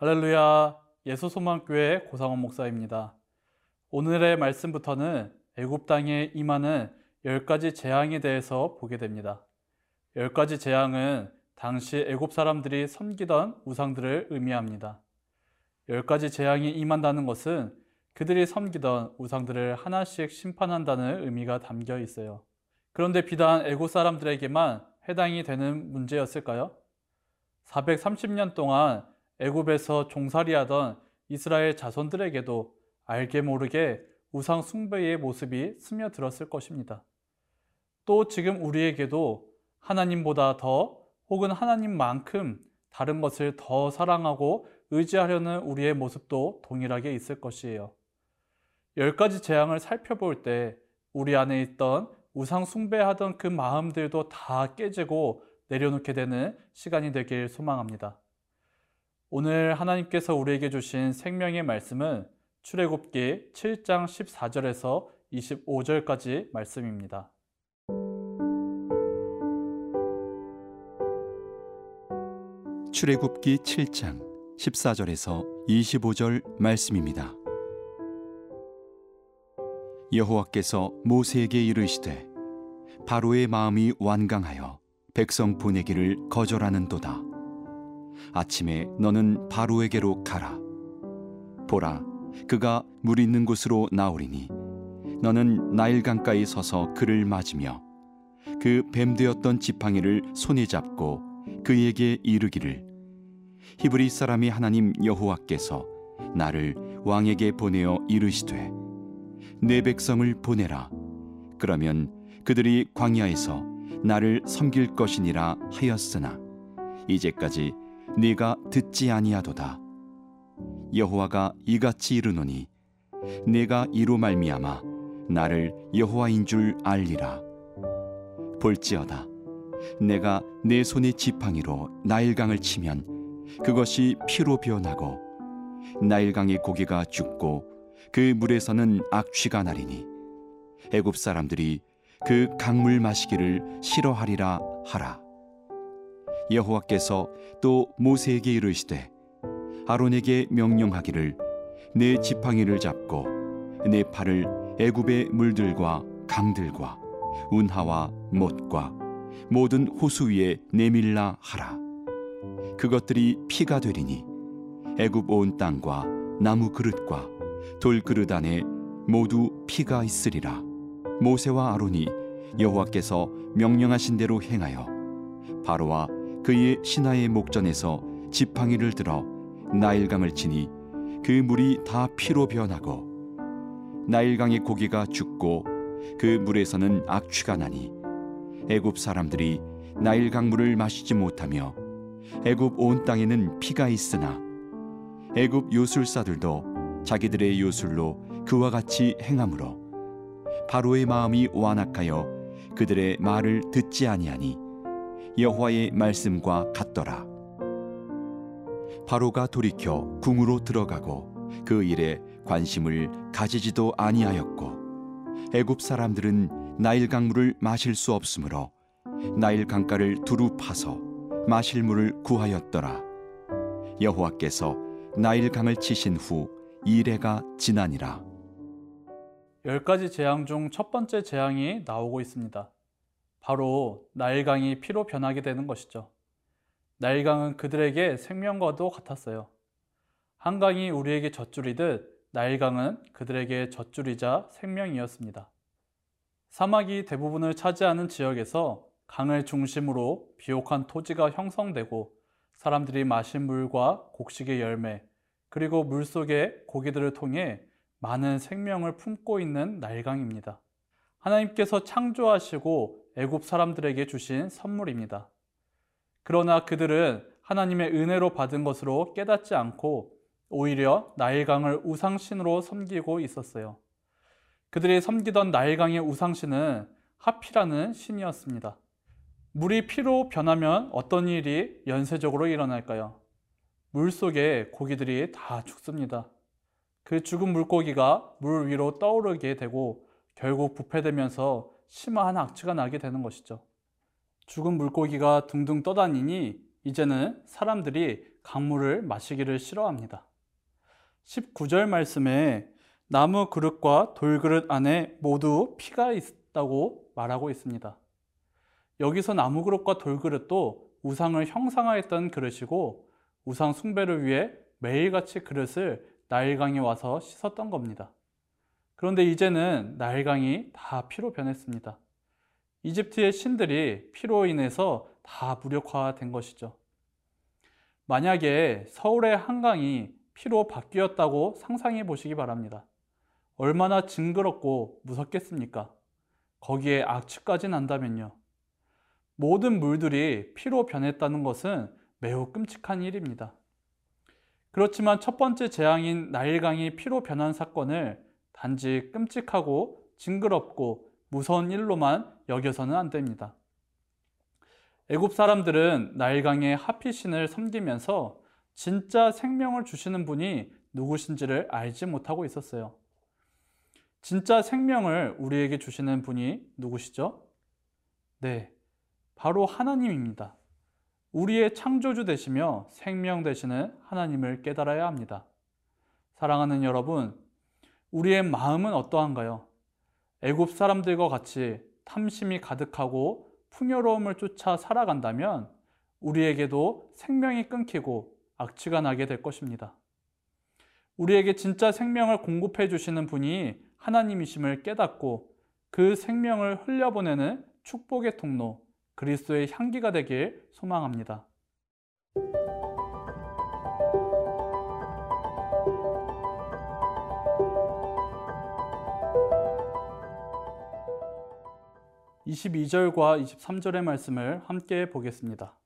할렐루야 예수소망교회 고상원 목사입니다. 오늘의 말씀부터는 애굽 땅에 임하는 열 가지 재앙에 대해서 보게 됩니다. 열 가지 재앙은 당시 애굽 사람들이 섬기던 우상들을 의미합니다. 열 가지 재앙이 임한다는 것은 그들이 섬기던 우상들을 하나씩 심판한다는 의미가 담겨 있어요. 그런데 비단 애굽 사람들에게만 해당이 되는 문제였을까요? 430년 동안 애굽에서 종살이하던 이스라엘 자손들에게도 알게 모르게 우상 숭배의 모습이 스며들었을 것입니다. 또 지금 우리에게도 하나님보다 더 혹은 하나님만큼 다른 것을 더 사랑하고 의지하려는 우리의 모습도 동일하게 있을 것이에요. 열 가지 재앙을 살펴볼 때 우리 안에 있던 우상 숭배하던 그 마음들도 다 깨지고 내려놓게 되는 시간이 되길 소망합니다. 오늘 하나님께서 우리에게 주신 생명의 말씀은 출애굽기 7장 14절에서 25절까지 말씀입니다. 출애굽기 7장 14절에서 25절 말씀입니다. 여호와께서 모세에게 이르시되 바로의 마음이 완강하여 백성 보내기를 거절하는도다. 아침에 너는 바로에게로 가라. 보라, 그가 물 있는 곳으로 나오리니 너는 나일 강가에 서서 그를 맞으며 그 뱀되었던 지팡이를 손에 잡고 그에게 이르기를 히브리 사람이 하나님 여호와께서 나를 왕에게 보내어 이르시되 내 백성을 보내라 그러면 그들이 광야에서 나를 섬길 것이니라 하였으나 이제까지 네가 듣지 아니하도다. 여호와가 이같이 이르노니 내가 이로 말미암아 나를 여호와인 줄 알리라. 볼지어다 내가 내 손의 지팡이로 나일강을 치면 그것이 피로 변하고 나일강의 고기가 죽고 그 물에서는 악취가 나리니 애굽 사람들이 그 강물 마시기를 싫어하리라 하라 여호와께서 또 모세에게 이르시되 아론에게 명령하기를 내 지팡이를 잡고 내 팔을 애굽의 물들과 강들과 운하와 못과 모든 호수 위에 내밀라 하라. 그것들이 피가 되리니 애굽 온 땅과 나무 그릇과 돌 그릇 안에 모두 피가 있으리라. 모세와 아론이 여호와께서 명령하신 대로 행하여 바로와 그의 신하의 목전에서 지팡이를 들어 나일강을 치니 그 물이 다 피로 변하고 나일강의 고기가 죽고 그 물에서는 악취가 나니 애굽 사람들이 나일강 물을 마시지 못하며 애굽 온 땅에는 피가 있으나 애굽 요술사들도 자기들의 요술로 그와 같이 행함으로 바로의 마음이 완악하여 그들의 말을 듣지 아니하니 여호와의 말씀과 같더라. 바로가 돌이켜 궁으로 들어가고 그 일에 관심을 가지지도 아니하였고 애굽 사람들은 나일 강물을 마실 수 없으므로 나일 강가를 두루 파서 마실 물을 구하였더라 여호와께서 나일 강을 치신 후 이래가 지나니라 열 가지 재앙 중 첫 번째 재앙이 나오고 있습니다. 바로 나일강이 피로 변하게 되는 것이죠. 나일강은 그들에게 생명과도 같았어요. 한강이 우리에게 젖줄이듯 나일강은 그들에게 젖줄이자 생명이었습니다. 사막이 대부분을 차지하는 지역에서 강을 중심으로 비옥한 토지가 형성되고 사람들이 마신 물과 곡식의 열매, 그리고 물 속의 고기들을 통해 많은 생명을 품고 있는 나일강입니다. 하나님께서 창조하시고 애굽 사람들에게 주신 선물입니다. 그러나 그들은 하나님의 은혜로 받은 것으로 깨닫지 않고 오히려 나일강을 우상신으로 섬기고 있었어요. 그들이 섬기던 나일강의 우상신은 하피라는 신이었습니다. 물이 피로 변하면 어떤 일이 연쇄적으로 일어날까요? 물 속에 고기들이 다 죽습니다. 그 죽은 물고기가 물 위로 떠오르게 되고 결국 부패되면서 심한 악취가 나게 되는 것이죠. 죽은 물고기가 둥둥 떠다니니 이제는 사람들이 강물을 마시기를 싫어합니다. 19절 말씀에 나무 그릇과 돌그릇 안에 모두 피가 있다고 말하고 있습니다. 여기서 나무 그릇과 돌그릇도 우상을 형상화했던 그릇이고 우상 숭배를 위해 매일같이 그릇을 나일강에 와서 씻었던 겁니다. 그런데 이제는 나일강이 다 피로 변했습니다. 이집트의 신들이 피로 인해서 다 무력화된 것이죠. 만약에 서울의 한강이 피로 바뀌었다고 상상해 보시기 바랍니다. 얼마나 징그럽고 무섭겠습니까? 거기에 악취까지 난다면요. 모든 물들이 피로 변했다는 것은 매우 끔찍한 일입니다. 그렇지만 첫 번째 재앙인 나일강이 피로 변한 사건을 단지 끔찍하고 징그럽고 무서운 일로만 여겨서는 안 됩니다. 애굽 사람들은 나일강의 하피신을 섬기면서 진짜 생명을 주시는 분이 누구신지를 알지 못하고 있었어요. 진짜 생명을 우리에게 주시는 분이 누구시죠? 네, 바로 하나님입니다. 우리의 창조주 되시며 생명 되시는 하나님을 깨달아야 합니다. 사랑하는 여러분, 우리의 마음은 어떠한가요? 애굽 사람들과 같이 탐심이 가득하고 풍요로움을 쫓아 살아간다면 우리에게도 생명이 끊기고 악취가 나게 될 것입니다. 우리에게 진짜 생명을 공급해 주시는 분이 하나님이심을 깨닫고 그 생명을 흘려보내는 축복의 통로, 그리스도의 향기가 되길 소망합니다. (22절과 23절의) 말씀을 함께 보겠습니다.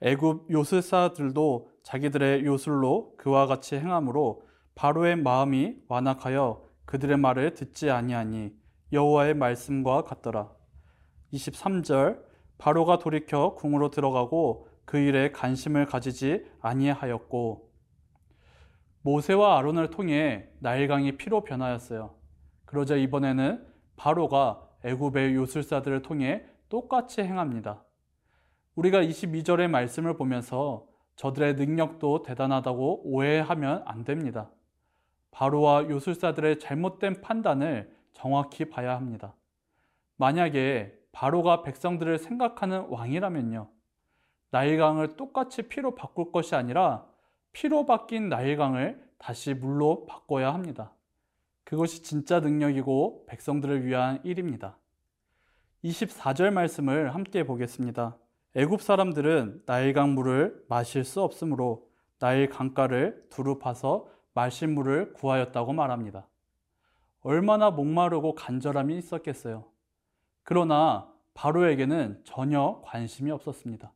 애굽 요술사들도 자기들의 요술로 그와 같이 행함으로 바로의 마음이 완악하여 그들의 말을 듣지 아니하니 여호와의 말씀과 같더라. 23절 바로가 돌이켜 궁으로 들어가고 그 일에 관심을 가지지 아니하였고 모세와 아론을 통해 나일강이 피로 변하였어요. 그러자 이번에는 바로가 애굽의 요술사들을 통해 똑같이 행합니다. 우리가 22절의 말씀을 보면서 저들의 능력도 대단하다고 오해하면 안 됩니다. 바로와 요술사들의 잘못된 판단을 정확히 봐야 합니다. 만약에 바로가 백성들을 생각하는 왕이라면요. 나일강을 똑같이 피로 바꿀 것이 아니라 피로 바뀐 나일강을 다시 물로 바꿔야 합니다. 그것이 진짜 능력이고 백성들을 위한 일입니다. 24절 말씀을 함께 보겠습니다. 애굽 사람들은 나일 강 물을 마실 수 없으므로 나일 강가를 두루 파서 마실 물을 구하였다고 말합니다. 얼마나 목마르고 간절함이 있었겠어요. 그러나 바로에게는 전혀 관심이 없었습니다.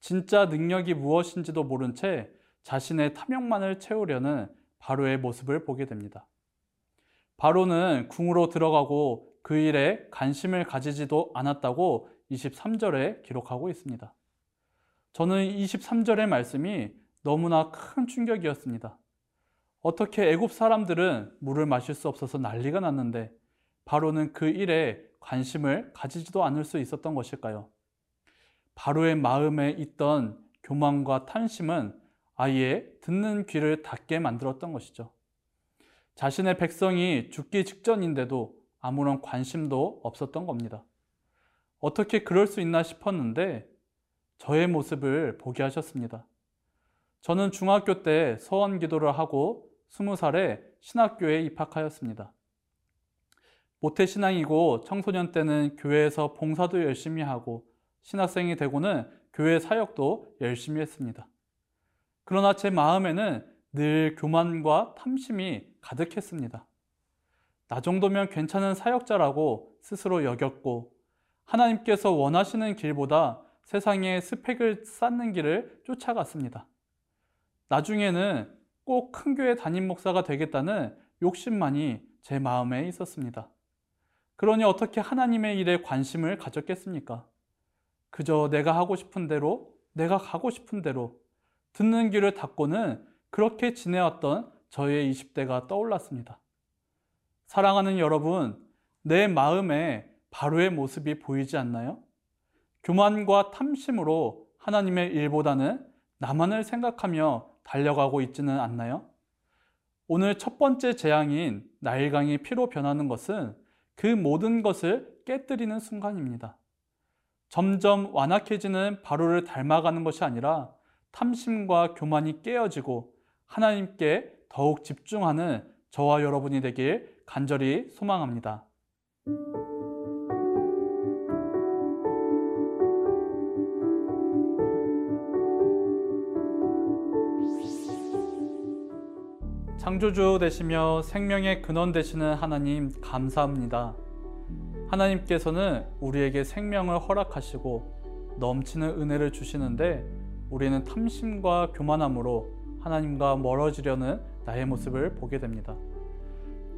진짜 능력이 무엇인지도 모른 채 자신의 탐욕만을 채우려는 바로의 모습을 보게 됩니다. 바로는 궁으로 들어가고 그 일에 관심을 가지지도 않았다고 23절에 기록하고 있습니다. 저는 23절의 말씀이 너무나 큰 충격이었습니다. 어떻게 애굽 사람들은 물을 마실 수 없어서 난리가 났는데 바로는 그 일에 관심을 가지지도 않을 수 있었던 것일까요? 바로의 마음에 있던 교만과 탄심은 아예 듣는 귀를 닫게 만들었던 것이죠. 자신의 백성이 죽기 직전인데도 아무런 관심도 없었던 겁니다. 어떻게 그럴 수 있나 싶었는데 저의 모습을 보게 하셨습니다. 저는 중학교 때 서원 기도를 하고 스무 살에 신학교에 입학하였습니다. 모태신앙이고 청소년 때는 교회에서 봉사도 열심히 하고 신학생이 되고는 교회 사역도 열심히 했습니다. 그러나 제 마음에는 늘 교만과 탐심이 가득했습니다. 나 정도면 괜찮은 사역자라고 스스로 여겼고 하나님께서 원하시는 길보다 세상의 스펙을 쌓는 길을 쫓아갔습니다. 나중에는 꼭 큰 교회 담임 목사가 되겠다는 욕심만이 제 마음에 있었습니다. 그러니 어떻게 하나님의 일에 관심을 가졌겠습니까? 그저 내가 하고 싶은 대로, 내가 가고 싶은 대로 듣는 귀를 닫고는 그렇게 지내왔던 저의 20대가 떠올랐습니다. 사랑하는 여러분, 내 마음에 바로의 모습이 보이지 않나요? 교만과 탐심으로 하나님의 일보다는 나만을 생각하며 달려가고 있지는 않나요? 오늘 첫 번째 재앙인 나일강이 피로 변하는 것은 그 모든 것을 깨뜨리는 순간입니다. 점점 완악해지는 바로를 닮아가는 것이 아니라 탐심과 교만이 깨어지고 하나님께 더욱 집중하는 저와 여러분이 되길 간절히 소망합니다. 창조주 되시며 생명의 근원 되시는 하나님 감사합니다. 하나님께서는 우리에게 생명을 허락하시고 넘치는 은혜를 주시는데 우리는 탐심과 교만함으로 하나님과 멀어지려는 나의 모습을 보게 됩니다.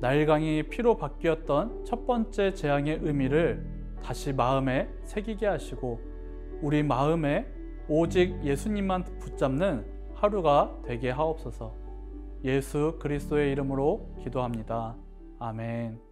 나일강이 피로 바뀌었던 첫 번째 재앙의 의미를 다시 마음에 새기게 하시고 우리 마음에 오직 예수님만 붙잡는 하루가 되게 하옵소서. 예수 그리스도의 이름으로 기도합니다. 아멘.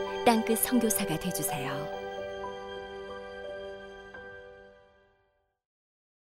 땅끝 성교사가 되주세요.